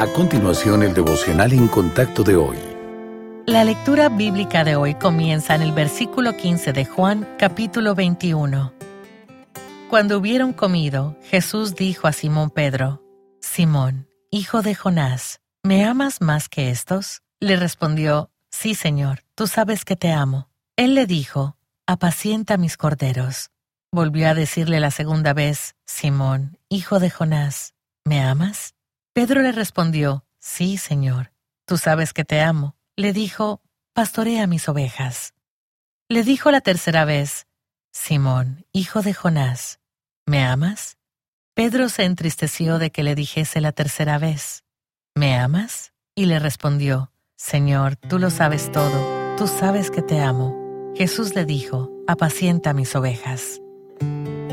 A continuación, el devocional en contacto de hoy. La lectura bíblica de hoy comienza en el versículo 15 de Juan, capítulo 21. Cuando hubieron comido, Jesús dijo a Simón Pedro, Simón, hijo de Jonás, ¿me amas más que estos? Le respondió, Sí, Señor, tú sabes que te amo. Él le dijo, Apacienta mis corderos. Volvió a decirle la segunda vez, Simón, hijo de Jonás, ¿me amas? Pedro le respondió, Sí, Señor, tú sabes que te amo. Le dijo, Pastorea mis ovejas. Le dijo la tercera vez, Simón, hijo de Jonás, ¿me amas? Pedro se entristeció de que le dijese la tercera vez, ¿me amas? Y le respondió, Señor, tú lo sabes todo, tú sabes que te amo. Jesús le dijo, apacienta mis ovejas.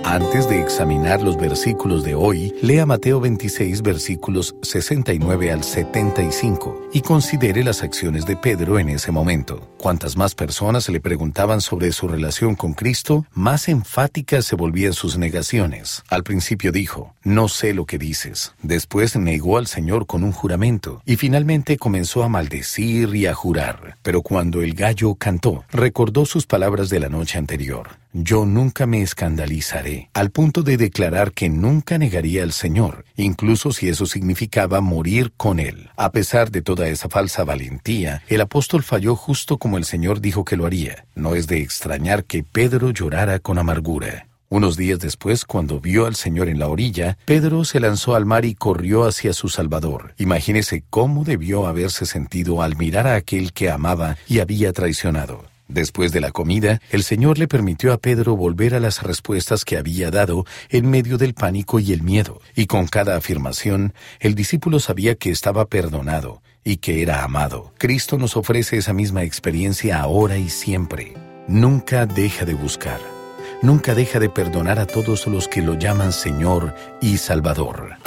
Antes de examinar los versículos de hoy, lea Mateo 26 versículos 69 al 75 y considere las acciones de Pedro en ese momento. Cuantas más personas le preguntaban sobre su relación con Cristo, más enfáticas se volvían sus negaciones. Al principio dijo, no sé lo que dices. Después negó al Señor con un juramento y finalmente comenzó a maldecir y a jurar. Pero cuando el gallo cantó, recordó sus palabras de la noche anterior. Yo nunca me escandalizaré al punto de declarar que nunca negaría al Señor, incluso si eso significaba morir con Él. A pesar de toda esa falsa valentía, el apóstol falló justo como el Señor dijo que lo haría. No es de extrañar que Pedro llorara con amargura. Unos días después, cuando vio al Señor en la orilla, Pedro se lanzó al mar y corrió hacia su Salvador. Imagínese cómo debió haberse sentido al mirar a aquel que amaba y había traicionado. Después de la comida, el Señor le permitió a Pedro volver a las respuestas que había dado en medio del pánico y el miedo, y con cada afirmación, el discípulo sabía que estaba perdonado y que era amado. Cristo nos ofrece esa misma experiencia ahora y siempre. Nunca deja de buscar. Nunca deja de perdonar a todos los que lo llaman Señor y Salvador.